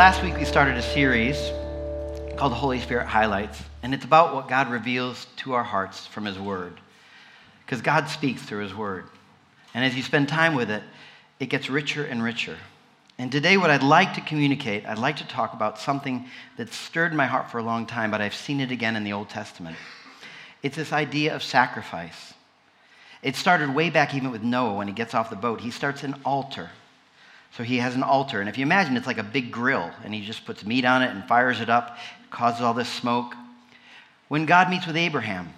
Last week we started a series called the Holy Spirit Highlights, and it's about what God reveals to our hearts from His Word. Because God speaks through His Word. And as you spend time with it, it gets richer and richer. And today, what I'd like to communicate, I'd like to talk about something that stirred my heart for a long time, but I've seen it again in the Old Testament. It's this idea of sacrifice. It started way back even with Noah when he gets off the boat. He starts an altar. So he has an altar. And if you imagine, it's like a big grill, and he just puts meat on it and fires it up, causes all this smoke. When God meets with Abraham,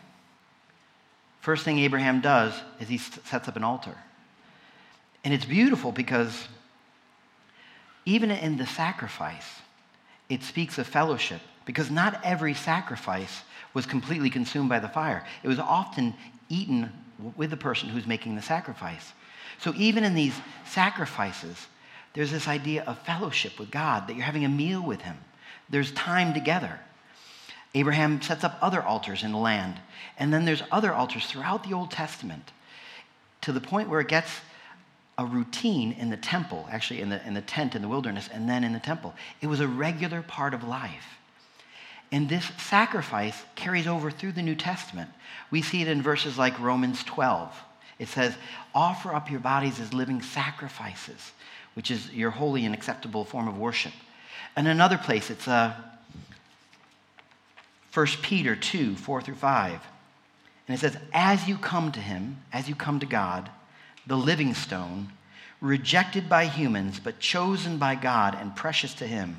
first thing Abraham does is he sets up an altar. And it's beautiful because even in the sacrifice, it speaks of fellowship because not every sacrifice was completely consumed by the fire. It was often eaten with the person who's making the sacrifice. So even in these sacrifices, there's this idea of fellowship with God, that you're having a meal with Him. There's time together. Abraham sets up other altars in the land. And then there's other altars throughout the Old Testament to the point where it gets a routine in the temple, actually in the, in the tent in the wilderness, and then in the temple. It was a regular part of life. And this sacrifice carries over through the New Testament. We see it in verses like Romans 12. It says, Offer up your bodies as living sacrifices, which is your holy and acceptable form of worship. And another place, it's uh, 1 Peter 2 4 through 5. And it says, As you come to him, as you come to God, the living stone, rejected by humans, but chosen by God and precious to him,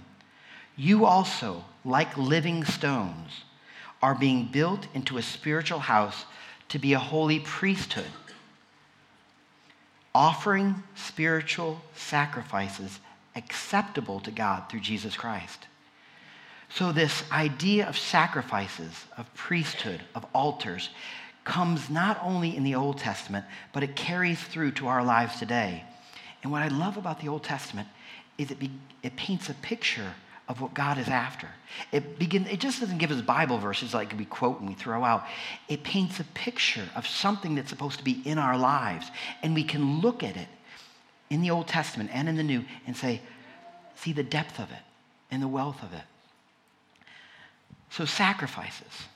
you also, like living stones, are being built into a spiritual house to be a holy priesthood, offering spiritual sacrifices acceptable to God through Jesus Christ. So, this idea of sacrifices, of priesthood, of altars, comes not only in the Old Testament, but it carries through to our lives today. And what I love about the Old Testament is it, be, it paints a picture of what God is after. It, begin, it just doesn't give us Bible verses like we quote and we throw out. It paints a picture of something that's supposed to be in our lives. And we can look at it in the Old Testament and in the New and say, see the depth of it and the wealth of it. So, sacrifices.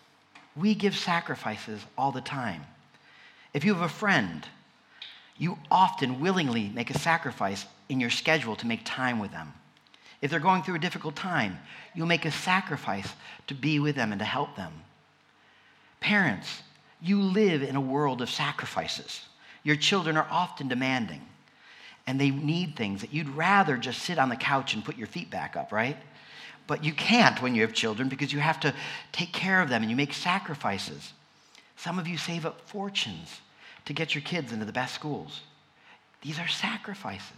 We give sacrifices all the time. If you have a friend, you often willingly make a sacrifice in your schedule to make time with them. If they're going through a difficult time, you'll make a sacrifice to be with them and to help them. Parents, you live in a world of sacrifices. Your children are often demanding, and they need things that you'd rather just sit on the couch and put your feet back up, right? But you can't when you have children because you have to take care of them and you make sacrifices. Some of you save up fortunes to get your kids into the best schools. These are sacrifices.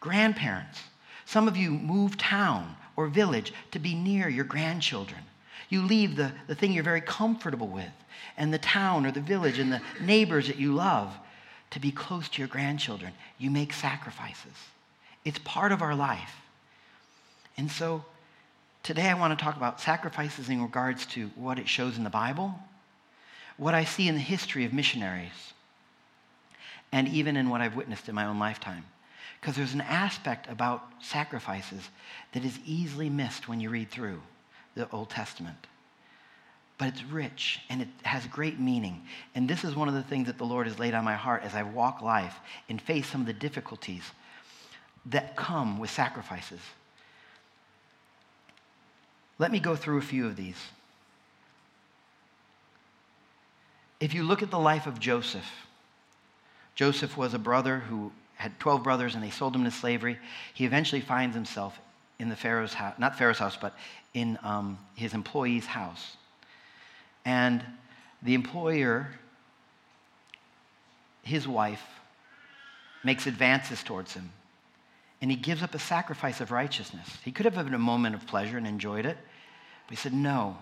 Grandparents, some of you move town or village to be near your grandchildren. You leave the, the thing you're very comfortable with and the town or the village and the neighbors that you love to be close to your grandchildren. You make sacrifices. It's part of our life. And so Today, I want to talk about sacrifices in regards to what it shows in the Bible, what I see in the history of missionaries, and even in what I've witnessed in my own lifetime. Because there's an aspect about sacrifices that is easily missed when you read through the Old Testament. But it's rich and it has great meaning. And this is one of the things that the Lord has laid on my heart as I walk life and face some of the difficulties that come with sacrifices. Let me go through a few of these. If you look at the life of Joseph, Joseph was a brother who had 12 brothers and they sold him to slavery. He eventually finds himself in the Pharaoh's house, not Pharaoh's house, but in um, his employee's house. And the employer, his wife, makes advances towards him. and he gives up a sacrifice of righteousness. He could have had a moment of pleasure and enjoyed it, but he said, No.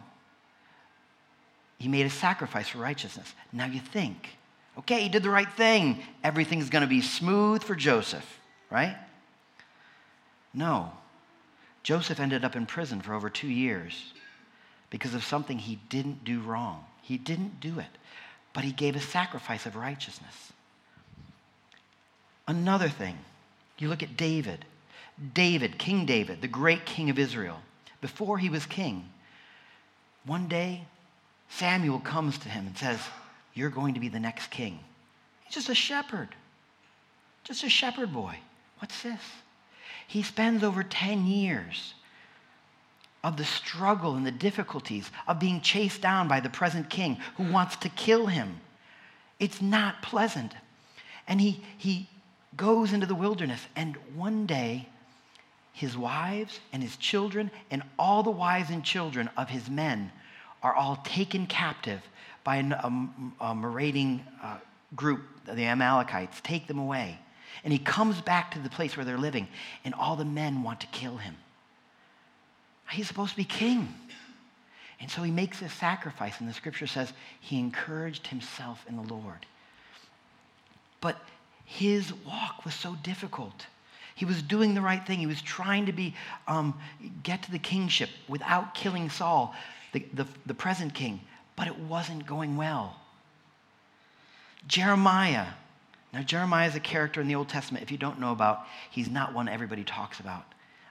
He made a sacrifice for righteousness. Now you think, okay, he did the right thing. Everything's going to be smooth for Joseph, right? No. Joseph ended up in prison for over two years because of something he didn't do wrong. He didn't do it, but he gave a sacrifice of righteousness. Another thing, you look at David. David, King David, the great king of Israel, before he was king, one day Samuel comes to him and says, You're going to be the next king. He's just a shepherd, just a shepherd boy. What's this? He spends over 10 years of the struggle and the difficulties of being chased down by the present king who wants to kill him. It's not pleasant. And he, he goes into the wilderness, and one day, his wives and his children and all the wives and children of his men are all taken captive by a, a, a marauding uh, group, the Amalekites, take them away. And he comes back to the place where they're living, and all the men want to kill him. He's supposed to be king. And so he makes this sacrifice, and the scripture says he encouraged himself in the Lord. But his walk was so difficult. He was doing the right thing. He was trying to be, um, get to the kingship without killing Saul, the, the, the present king, but it wasn't going well. Jeremiah. Now, Jeremiah is a character in the Old Testament, if you don't know about, he's not one everybody talks about.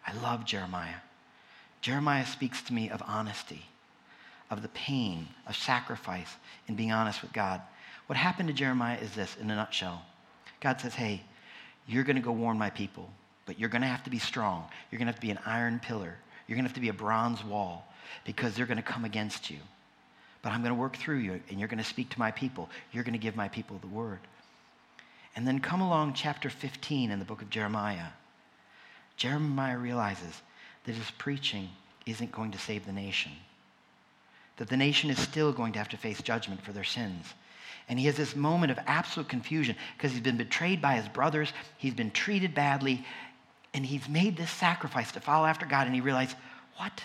I love Jeremiah. Jeremiah speaks to me of honesty, of the pain, of sacrifice, and being honest with God. What happened to Jeremiah is this, in a nutshell God says, hey, you're going to go warn my people, but you're going to have to be strong. You're going to have to be an iron pillar. You're going to have to be a bronze wall because they're going to come against you. But I'm going to work through you, and you're going to speak to my people. You're going to give my people the word. And then come along chapter 15 in the book of Jeremiah. Jeremiah realizes that his preaching isn't going to save the nation, that the nation is still going to have to face judgment for their sins. And he has this moment of absolute confusion because he's been betrayed by his brothers, he's been treated badly, and he's made this sacrifice to follow after God. And he realized, what?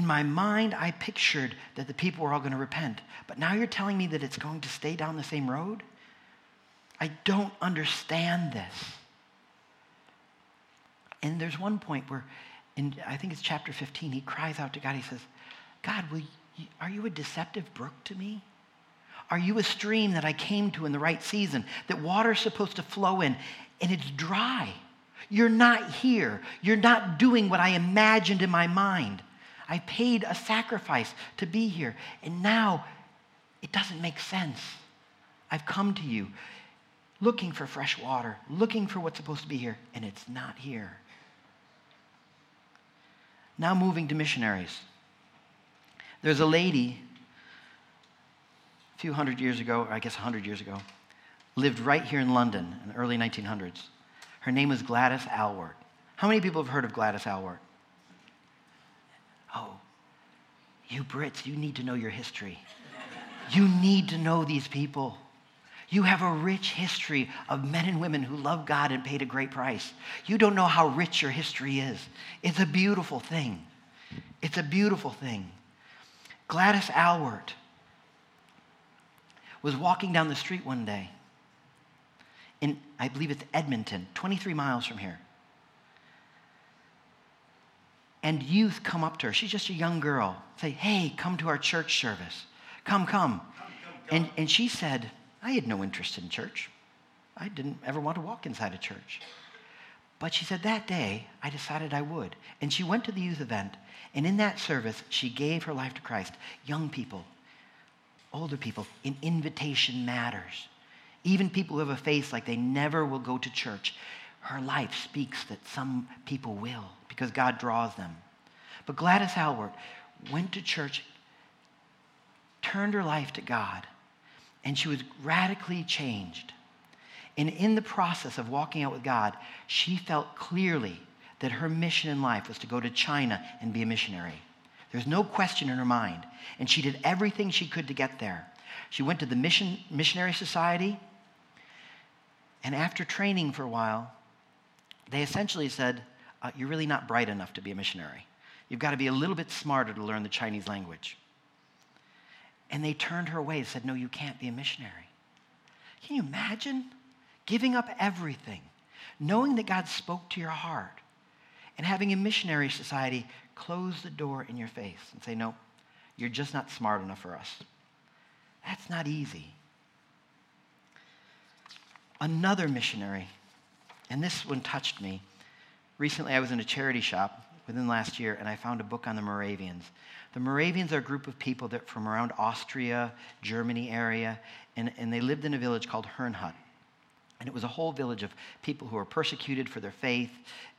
In my mind, I pictured that the people were all going to repent. But now you're telling me that it's going to stay down the same road? I don't understand this. And there's one point where, in I think it's chapter 15, he cries out to God. He says, God, you, are you a deceptive brook to me? Are you a stream that I came to in the right season, that water's supposed to flow in, and it's dry? You're not here. You're not doing what I imagined in my mind. I paid a sacrifice to be here, and now it doesn't make sense. I've come to you looking for fresh water, looking for what's supposed to be here, and it's not here. Now, moving to missionaries. There's a lady a few hundred years ago, or I guess 100 years ago, lived right here in London in the early 1900s. Her name was Gladys Aylward. How many people have heard of Gladys Aylward? Oh, you Brits, you need to know your history. You need to know these people. You have a rich history of men and women who love God and paid a great price. You don't know how rich your history is. It's a beautiful thing. It's a beautiful thing. Gladys Aylward was walking down the street one day in, I believe it's Edmonton, 23 miles from here. And youth come up to her. She's just a young girl. Say, hey, come to our church service. Come, come. come, come. And, and she said, I had no interest in church. I didn't ever want to walk inside a church. But she said, that day, I decided I would. And she went to the youth event. And in that service, she gave her life to Christ. Young people, older people, an invitation matters. Even people who have a face like they never will go to church, her life speaks that some people will because God draws them. But Gladys Aylward went to church, turned her life to God, and she was radically changed. And in the process of walking out with God, she felt clearly that her mission in life was to go to China and be a missionary. There's no question in her mind. And she did everything she could to get there. She went to the mission, Missionary Society. And after training for a while, they essentially said, uh, You're really not bright enough to be a missionary. You've got to be a little bit smarter to learn the Chinese language. And they turned her away and said, No, you can't be a missionary. Can you imagine giving up everything, knowing that God spoke to your heart, and having a missionary society close the door in your face and say, No, you're just not smart enough for us? That's not easy. Another missionary, and this one touched me. Recently, I was in a charity shop within last year, and I found a book on the Moravians. The Moravians are a group of people that from around Austria, Germany area, and, and they lived in a village called Herrnhut. And it was a whole village of people who were persecuted for their faith,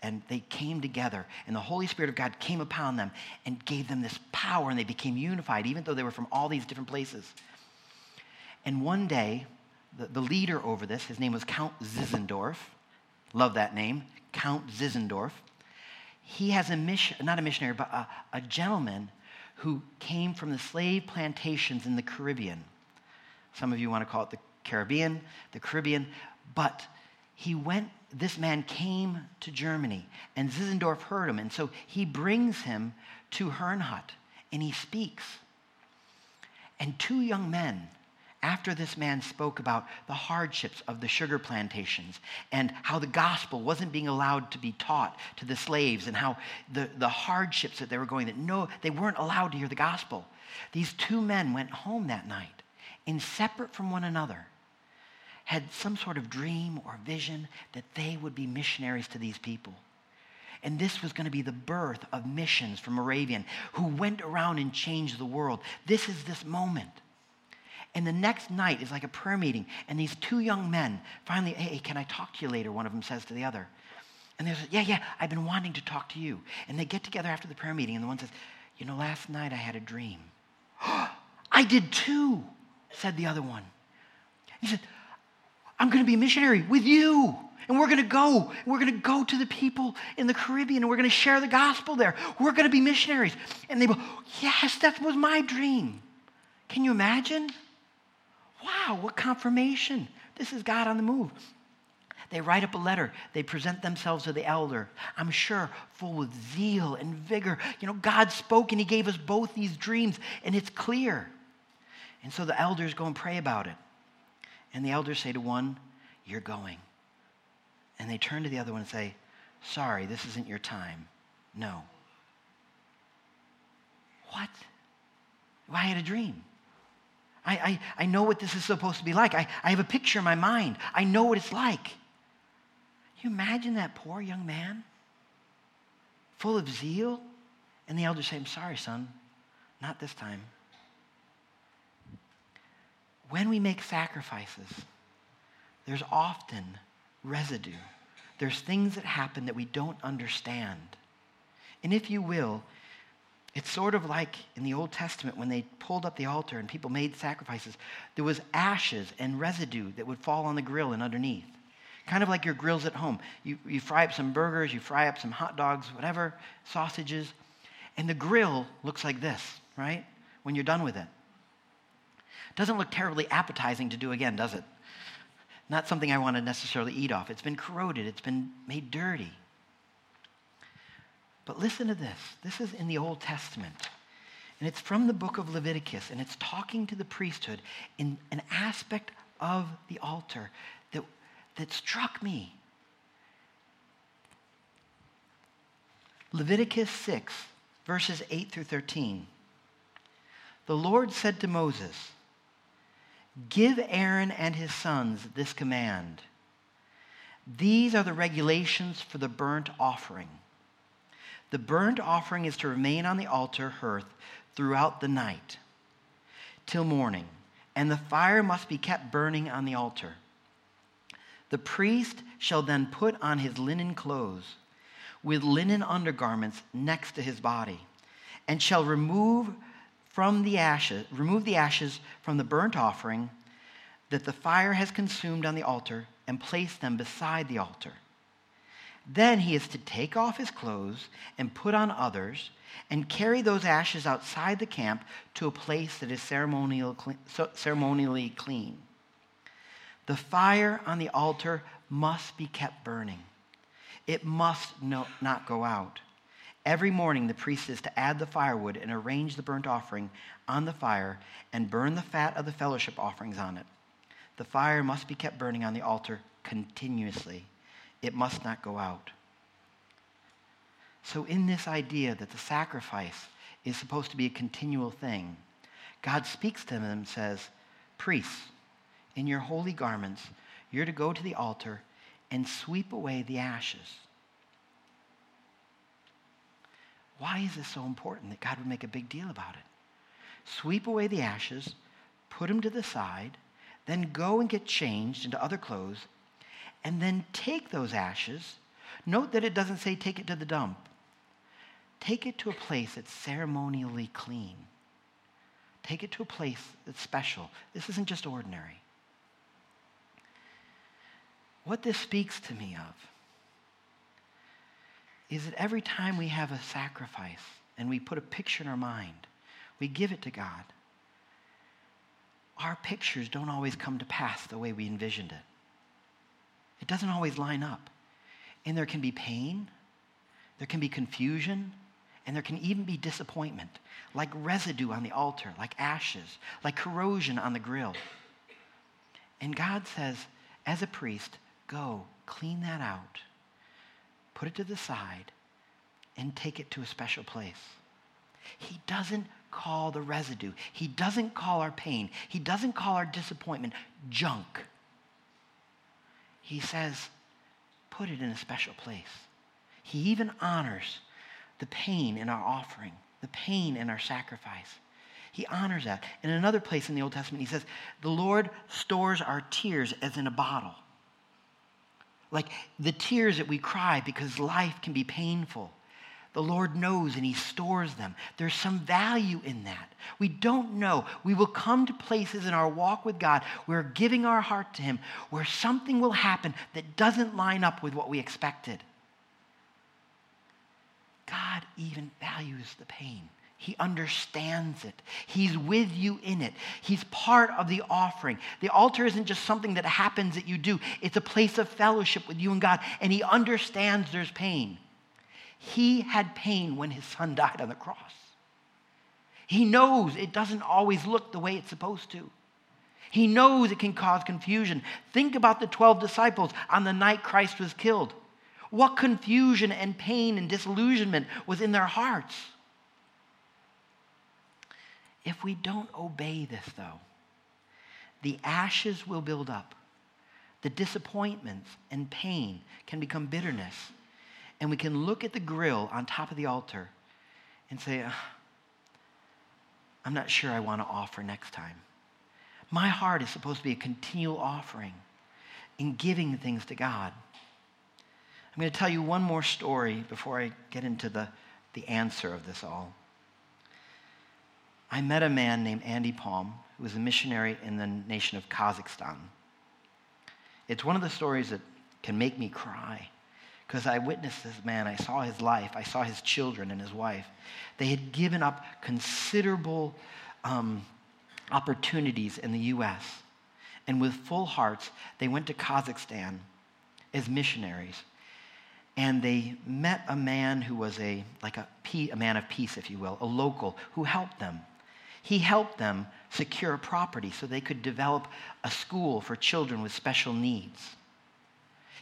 and they came together, and the Holy Spirit of God came upon them and gave them this power, and they became unified, even though they were from all these different places. And one day, the, the leader over this, his name was Count Zinzendorf. Love that name, Count Zinzendorf. He has a mission, not a missionary, but a, a gentleman who came from the slave plantations in the Caribbean. Some of you want to call it the Caribbean, the Caribbean, but he went, this man came to Germany, and Zinzendorf heard him, and so he brings him to Herrnhut, and he speaks. And two young men after this man spoke about the hardships of the sugar plantations and how the gospel wasn't being allowed to be taught to the slaves and how the, the hardships that they were going that no they weren't allowed to hear the gospel. These two men went home that night and separate from one another had some sort of dream or vision that they would be missionaries to these people. And this was going to be the birth of missions from moravian who went around and changed the world. This is this moment and the next night is like a prayer meeting. And these two young men finally, hey, can I talk to you later? One of them says to the other. And they say, yeah, yeah, I've been wanting to talk to you. And they get together after the prayer meeting, and the one says, you know, last night I had a dream. I did too, said the other one. He said, I'm going to be a missionary with you. And we're going to go. We're going to go to the people in the Caribbean and we're going to share the gospel there. We're going to be missionaries. And they go, Yes, that was my dream. Can you imagine? Wow, what confirmation. This is God on the move. They write up a letter. They present themselves to the elder. I'm sure full with zeal and vigor. You know, God spoke and He gave us both these dreams, and it's clear. And so the elders go and pray about it. And the elders say to one, You're going. And they turn to the other one and say, Sorry, this isn't your time. No. What? Well, I had a dream. I, I, I know what this is supposed to be like. I, I have a picture in my mind. I know what it's like. Can you imagine that poor young man? Full of zeal? And the elder say, I'm sorry, son, not this time. When we make sacrifices, there's often residue. There's things that happen that we don't understand. And if you will, it's sort of like in the Old Testament when they pulled up the altar and people made sacrifices, there was ashes and residue that would fall on the grill and underneath. Kind of like your grills at home. You, you fry up some burgers, you fry up some hot dogs, whatever, sausages, and the grill looks like this, right? When you're done with it. Doesn't look terribly appetizing to do again, does it? Not something I want to necessarily eat off. It's been corroded, it's been made dirty. But listen to this. This is in the Old Testament. And it's from the book of Leviticus, and it's talking to the priesthood in an aspect of the altar that, that struck me. Leviticus 6, verses 8 through 13. The Lord said to Moses, Give Aaron and his sons this command. These are the regulations for the burnt offering. The burnt offering is to remain on the altar hearth throughout the night till morning, and the fire must be kept burning on the altar. The priest shall then put on his linen clothes with linen undergarments next to his body, and shall remove from the ashes, remove the ashes from the burnt offering that the fire has consumed on the altar, and place them beside the altar. Then he is to take off his clothes and put on others and carry those ashes outside the camp to a place that is ceremonially clean. The fire on the altar must be kept burning. It must no, not go out. Every morning, the priest is to add the firewood and arrange the burnt offering on the fire and burn the fat of the fellowship offerings on it. The fire must be kept burning on the altar continuously, it must not go out. So, in this idea that the sacrifice is supposed to be a continual thing, God speaks to them and says, Priests, in your holy garments, you're to go to the altar and sweep away the ashes. Why is this so important that God would make a big deal about it? Sweep away the ashes, put them to the side, then go and get changed into other clothes, and then take those ashes. Note that it doesn't say take it to the dump. Take it to a place that's ceremonially clean. Take it to a place that's special. This isn't just ordinary. What this speaks to me of is that every time we have a sacrifice and we put a picture in our mind, we give it to God, our pictures don't always come to pass the way we envisioned it. It doesn't always line up. And there can be pain, there can be confusion, and there can even be disappointment, like residue on the altar, like ashes, like corrosion on the grill. And God says, as a priest, go clean that out, put it to the side, and take it to a special place. He doesn't call the residue, He doesn't call our pain, He doesn't call our disappointment junk. He says, put it in a special place. He even honors the pain in our offering, the pain in our sacrifice. He honors that. In another place in the Old Testament, he says, The Lord stores our tears as in a bottle. Like the tears that we cry because life can be painful. The Lord knows and He stores them. There's some value in that. We don't know. We will come to places in our walk with God where giving our heart to Him, where something will happen that doesn't line up with what we expected. God even values the pain. He understands it. He's with you in it. He's part of the offering. The altar isn't just something that happens that you do, it's a place of fellowship with you and God, and He understands there's pain. He had pain when His son died on the cross. He knows it doesn't always look the way it's supposed to. He knows it can cause confusion. Think about the 12 disciples on the night Christ was killed. What confusion and pain and disillusionment was in their hearts. If we don't obey this, though, the ashes will build up. The disappointments and pain can become bitterness. And we can look at the grill on top of the altar and say, ah, I'm not sure I want to offer next time. My heart is supposed to be a continual offering in giving things to God. I'm going to tell you one more story before I get into the, the answer of this all. I met a man named Andy Palm, who was a missionary in the nation of Kazakhstan. It's one of the stories that can make me cry because I witnessed this man. I saw his life, I saw his children and his wife. They had given up considerable um, opportunities in the U.S. And with full hearts, they went to Kazakhstan as missionaries and they met a man who was a like a, a man of peace if you will a local who helped them he helped them secure property so they could develop a school for children with special needs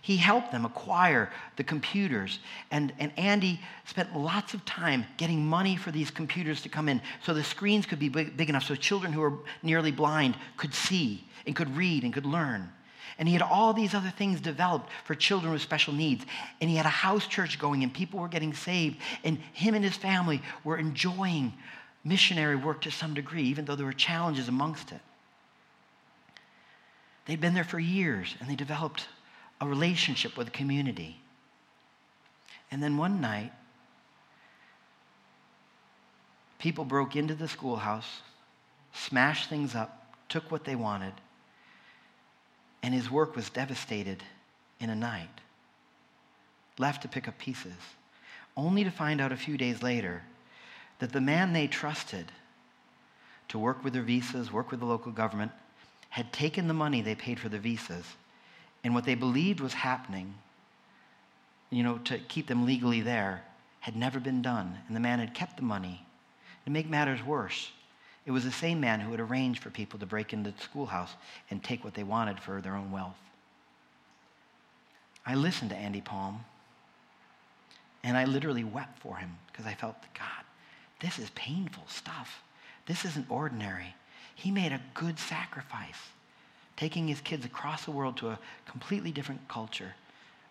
he helped them acquire the computers and, and andy spent lots of time getting money for these computers to come in so the screens could be big, big enough so children who were nearly blind could see and could read and could learn and he had all these other things developed for children with special needs. And he had a house church going, and people were getting saved. And him and his family were enjoying missionary work to some degree, even though there were challenges amongst it. They'd been there for years, and they developed a relationship with the community. And then one night, people broke into the schoolhouse, smashed things up, took what they wanted, and his work was devastated in a night, left to pick up pieces, only to find out a few days later that the man they trusted to work with their visas, work with the local government, had taken the money they paid for the visas, and what they believed was happening you know, to keep them legally there had never been done, and the man had kept the money. To make matters worse, it was the same man who had arranged for people to break into the schoolhouse and take what they wanted for their own wealth. I listened to Andy Palm, and I literally wept for him because I felt, God, this is painful stuff. This isn't ordinary. He made a good sacrifice, taking his kids across the world to a completely different culture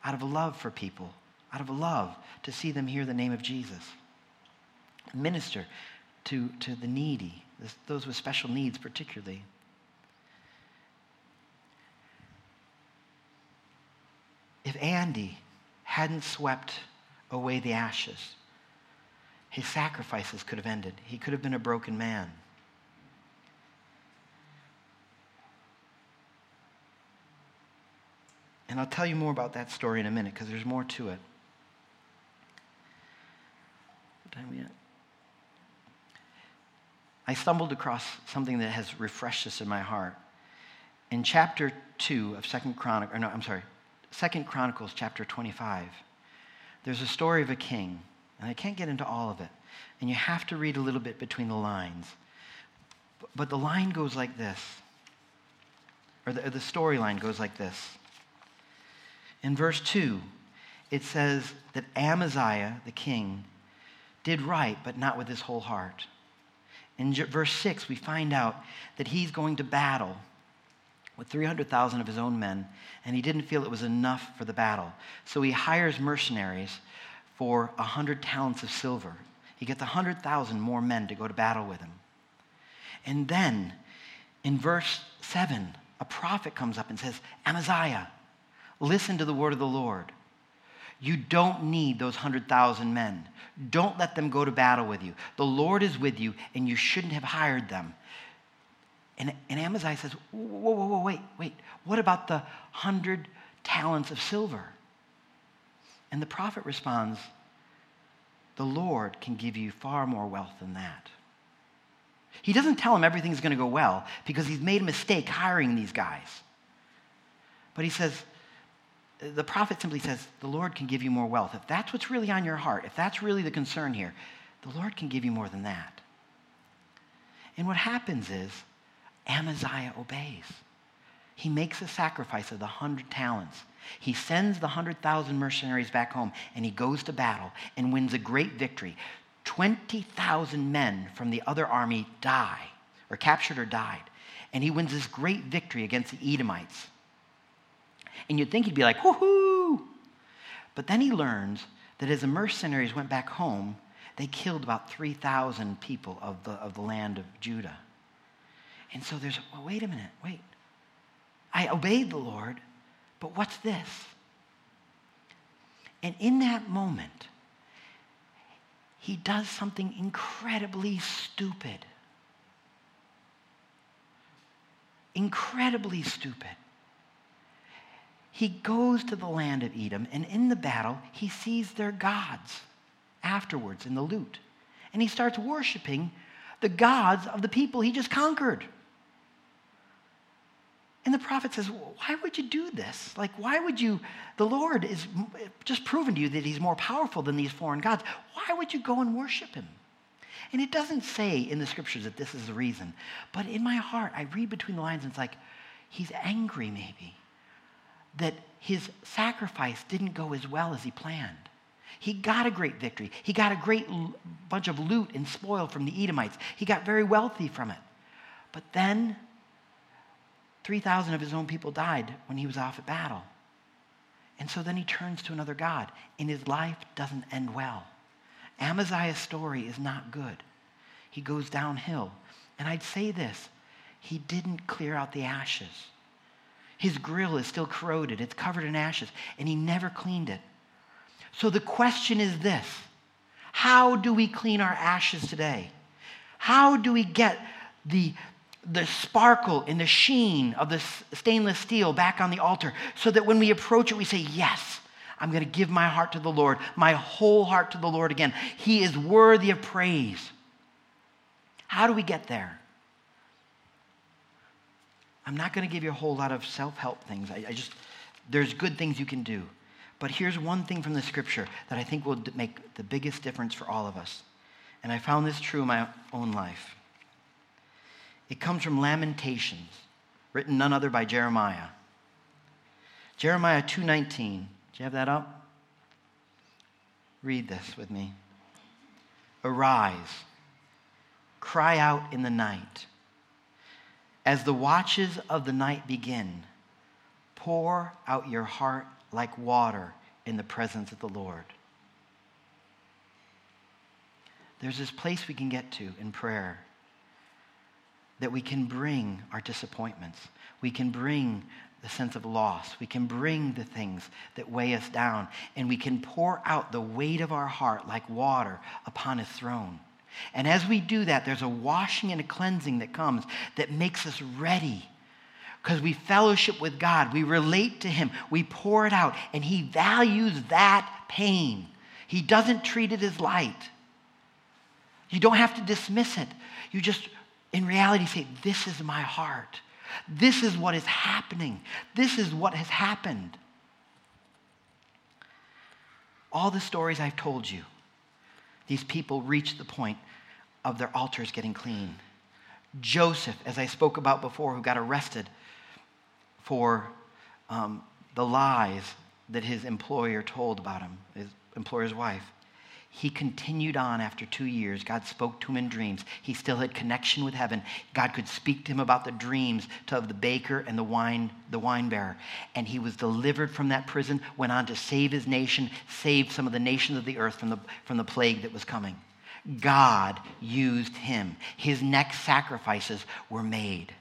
out of a love for people, out of a love to see them hear the name of Jesus. Minister to, to the needy, those with special needs particularly. If Andy hadn't swept away the ashes, his sacrifices could have ended. He could have been a broken man. And I'll tell you more about that story in a minute because there's more to it. Time we at? I stumbled across something that has refreshed this in my heart. In chapter 2 of Second Chronicles, or no, I'm sorry, Second Chronicles chapter 25, there's a story of a king, and I can't get into all of it, and you have to read a little bit between the lines. But the line goes like this, or the, the storyline goes like this. In verse 2, it says that Amaziah, the king, did right, but not with his whole heart. In verse 6, we find out that he's going to battle with 300,000 of his own men, and he didn't feel it was enough for the battle. So he hires mercenaries for 100 talents of silver. He gets 100,000 more men to go to battle with him. And then in verse 7, a prophet comes up and says, Amaziah, Listen to the word of the Lord. You don't need those 100,000 men. Don't let them go to battle with you. The Lord is with you, and you shouldn't have hired them. And, and Amaziah says, Whoa, whoa, whoa, wait, wait. What about the 100 talents of silver? And the prophet responds, The Lord can give you far more wealth than that. He doesn't tell him everything's going to go well because he's made a mistake hiring these guys. But he says, the prophet simply says, The Lord can give you more wealth. If that's what's really on your heart, if that's really the concern here, the Lord can give you more than that. And what happens is Amaziah obeys. He makes a sacrifice of the hundred talents. He sends the hundred thousand mercenaries back home and he goes to battle and wins a great victory. 20,000 men from the other army die, or captured or died. And he wins this great victory against the Edomites. And you'd think he'd be like, woohoo! But then he learns that as the mercenaries went back home, they killed about 3,000 people of the, of the land of Judah. And so there's, well, wait a minute, wait. I obeyed the Lord, but what's this? And in that moment, he does something incredibly stupid. Incredibly stupid he goes to the land of Edom, and in the battle, he sees their gods afterwards in the loot. And he starts worshiping the gods of the people he just conquered. And the prophet says, Why would you do this? Like, why would you? The Lord is just proven to you that he's more powerful than these foreign gods. Why would you go and worship him? And it doesn't say in the scriptures that this is the reason. But in my heart, I read between the lines and it's like, he's angry maybe that his sacrifice didn't go as well as he planned. He got a great victory. He got a great bunch of loot and spoil from the Edomites. He got very wealthy from it. But then 3,000 of his own people died when he was off at battle. And so then he turns to another God, and his life doesn't end well. Amaziah's story is not good. He goes downhill. And I'd say this he didn't clear out the ashes. His grill is still corroded, it's covered in ashes, and he never cleaned it. So the question is this How do we clean our ashes today? How do we get the, the sparkle and the sheen of the stainless steel back on the altar so that when we approach it, we say, Yes, I'm going to give my heart to the Lord, my whole heart to the Lord again. He is worthy of praise. How do we get there? I'm not going to give you a whole lot of self help things. I, I, just, there's good things you can do. But here's one thing from the scripture that I think will make the biggest difference for all of us. And I found this true in my own life. It comes from Lamentations, written none other by Jeremiah. Jeremiah 2:19. Do you have that up? Read this with me. Arise, cry out in the night. As the watches of the night begin, pour out your heart like water in the presence of the Lord. There's this place we can get to in prayer that we can bring our disappointments. We can bring the sense of loss. We can bring the things that weigh us down, and we can pour out the weight of our heart like water upon his throne. And as we do that, there's a washing and a cleansing that comes that makes us ready. Because we fellowship with God, we relate to Him, we pour it out, and He values that pain. He doesn't treat it as light. You don't have to dismiss it. You just, in reality, say, This is my heart. This is what is happening. This is what has happened. All the stories I've told you, these people reached the point of their altars getting clean. Joseph, as I spoke about before, who got arrested for um, the lies that his employer told about him, his employer's wife. He continued on after two years. God spoke to him in dreams. He still had connection with heaven. God could speak to him about the dreams of the baker and the wine, the wine bearer. And he was delivered from that prison, went on to save his nation, save some of the nations of the earth from the, from the plague that was coming. God used him. His next sacrifices were made.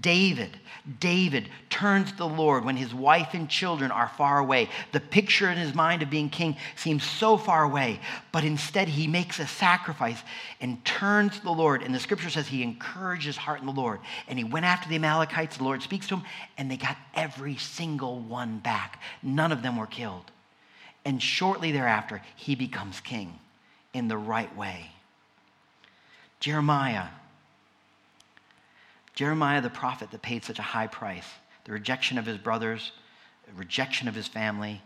David, David turns to the Lord when his wife and children are far away. The picture in his mind of being king seems so far away, but instead he makes a sacrifice and turns to the Lord. And the scripture says he encouraged his heart in the Lord. And he went after the Amalekites. The Lord speaks to him, and they got every single one back. None of them were killed. And shortly thereafter, he becomes king in the right way. Jeremiah Jeremiah, the prophet that paid such a high price, the rejection of his brothers, rejection of his family,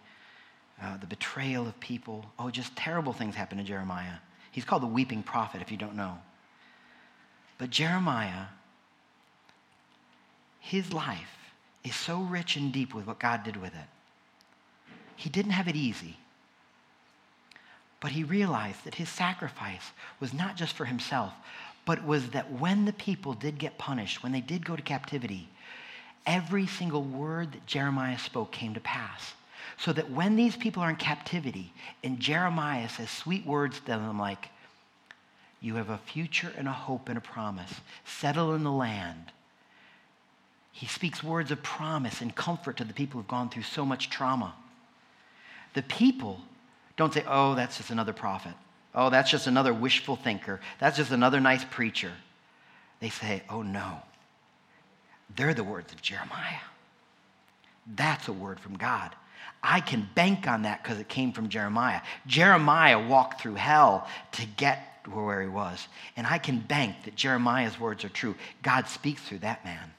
uh, the betrayal of people. Oh, just terrible things happened to Jeremiah. He's called the weeping prophet, if you don't know. But Jeremiah, his life is so rich and deep with what God did with it. He didn't have it easy. But he realized that his sacrifice was not just for himself, but was that when the people did get punished, when they did go to captivity, every single word that Jeremiah spoke came to pass. So that when these people are in captivity and Jeremiah says sweet words to them like, You have a future and a hope and a promise, settle in the land. He speaks words of promise and comfort to the people who've gone through so much trauma. The people don't say, Oh, that's just another prophet. Oh, that's just another wishful thinker. That's just another nice preacher. They say, oh no. They're the words of Jeremiah. That's a word from God. I can bank on that because it came from Jeremiah. Jeremiah walked through hell to get where he was. And I can bank that Jeremiah's words are true. God speaks through that man.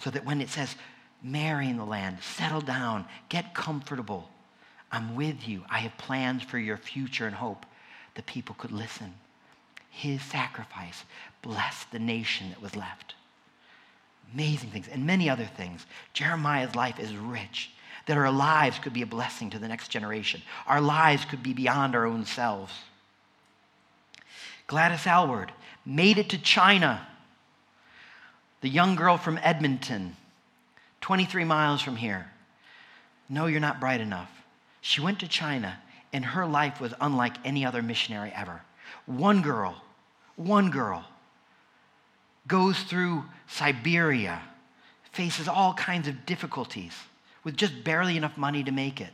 So that when it says, marry in the land, settle down, get comfortable, I'm with you. I have plans for your future and hope the people could listen. His sacrifice blessed the nation that was left. Amazing things, and many other things. Jeremiah's life is rich, that our lives could be a blessing to the next generation. Our lives could be beyond our own selves. Gladys Aylward made it to China. The young girl from Edmonton, 23 miles from here. No, you're not bright enough. She went to China and her life was unlike any other missionary ever. One girl, one girl goes through Siberia, faces all kinds of difficulties with just barely enough money to make it.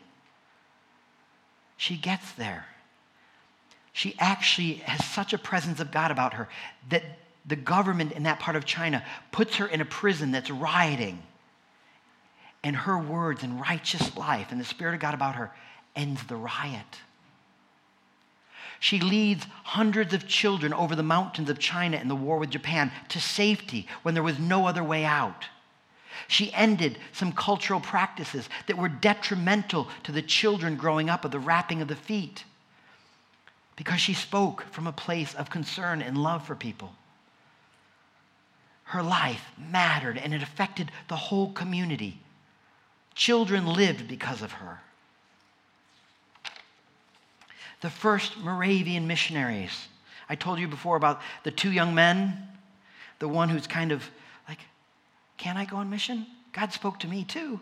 She gets there. She actually has such a presence of God about her that the government in that part of China puts her in a prison that's rioting. And her words and righteous life and the Spirit of God about her ends the riot. She leads hundreds of children over the mountains of China in the war with Japan to safety when there was no other way out. She ended some cultural practices that were detrimental to the children growing up of the wrapping of the feet because she spoke from a place of concern and love for people. Her life mattered and it affected the whole community. Children lived because of her. The first Moravian missionaries. I told you before about the two young men, the one who's kind of like, Can I go on mission? God spoke to me too.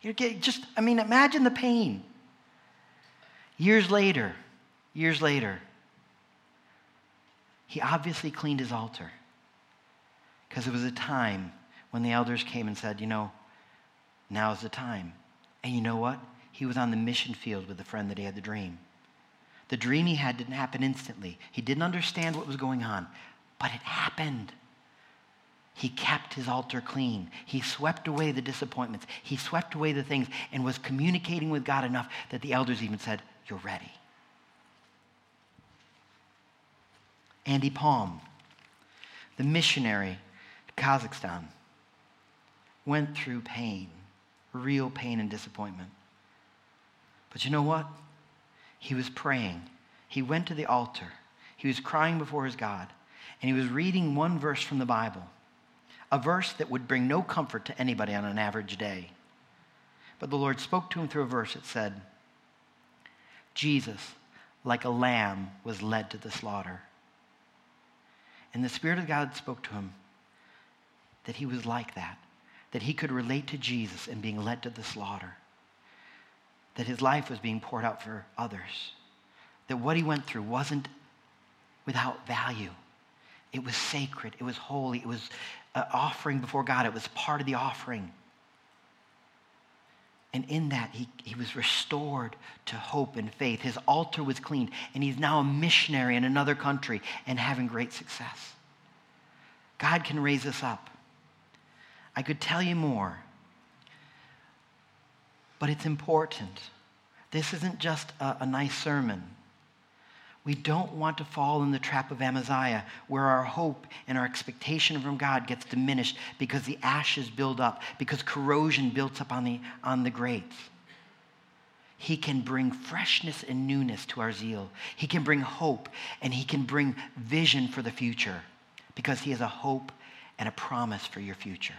You're just, I mean, imagine the pain. Years later, years later, he obviously cleaned his altar because it was a time when the elders came and said, You know, now's the time. And you know what? He was on the mission field with the friend that he had the dream. The dream he had didn't happen instantly. He didn't understand what was going on, but it happened. He kept his altar clean. He swept away the disappointments. He swept away the things and was communicating with God enough that the elders even said, You're ready. Andy Palm, the missionary to Kazakhstan, went through pain, real pain and disappointment. But you know what? He was praying. He went to the altar. He was crying before his God. And he was reading one verse from the Bible, a verse that would bring no comfort to anybody on an average day. But the Lord spoke to him through a verse that said, Jesus, like a lamb, was led to the slaughter. And the Spirit of God spoke to him that he was like that, that he could relate to Jesus and being led to the slaughter, that his life was being poured out for others, that what he went through wasn't without value. It was sacred, it was holy, it was an offering before God, it was part of the offering. And in that, he, he was restored to hope and faith. His altar was cleaned, and he's now a missionary in another country and having great success. God can raise us up. I could tell you more, but it's important. This isn't just a, a nice sermon. We don't want to fall in the trap of Amaziah, where our hope and our expectation from God gets diminished because the ashes build up, because corrosion builds up on the, on the grates. He can bring freshness and newness to our zeal. He can bring hope and he can bring vision for the future because he has a hope and a promise for your future.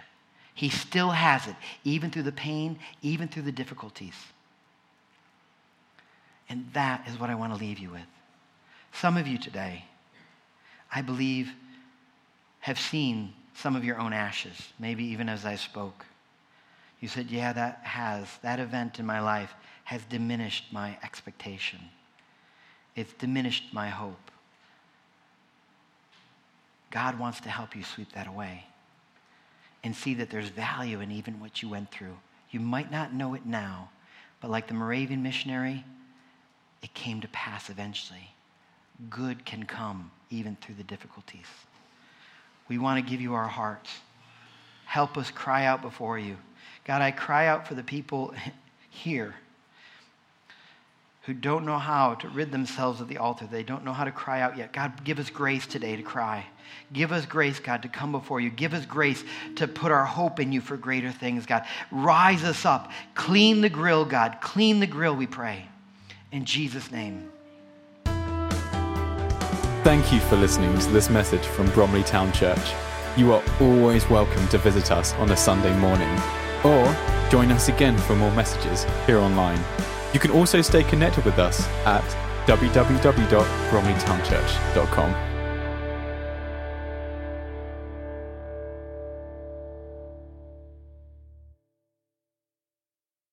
He still has it, even through the pain, even through the difficulties. And that is what I want to leave you with. Some of you today, I believe, have seen some of your own ashes, maybe even as I spoke. You said, Yeah, that has, that event in my life has diminished my expectation. It's diminished my hope. God wants to help you sweep that away and see that there's value in even what you went through. You might not know it now, but like the Moravian missionary, it came to pass eventually good can come even through the difficulties. We want to give you our hearts. Help us cry out before you. God, I cry out for the people here who don't know how to rid themselves of the altar. They don't know how to cry out yet. God, give us grace today to cry. Give us grace, God, to come before you. Give us grace to put our hope in you for greater things, God. Rise us up. Clean the grill, God. Clean the grill, we pray. In Jesus' name. Thank you for listening to this message from Bromley Town Church. You are always welcome to visit us on a Sunday morning or join us again for more messages here online. You can also stay connected with us at www.bromleytownchurch.com.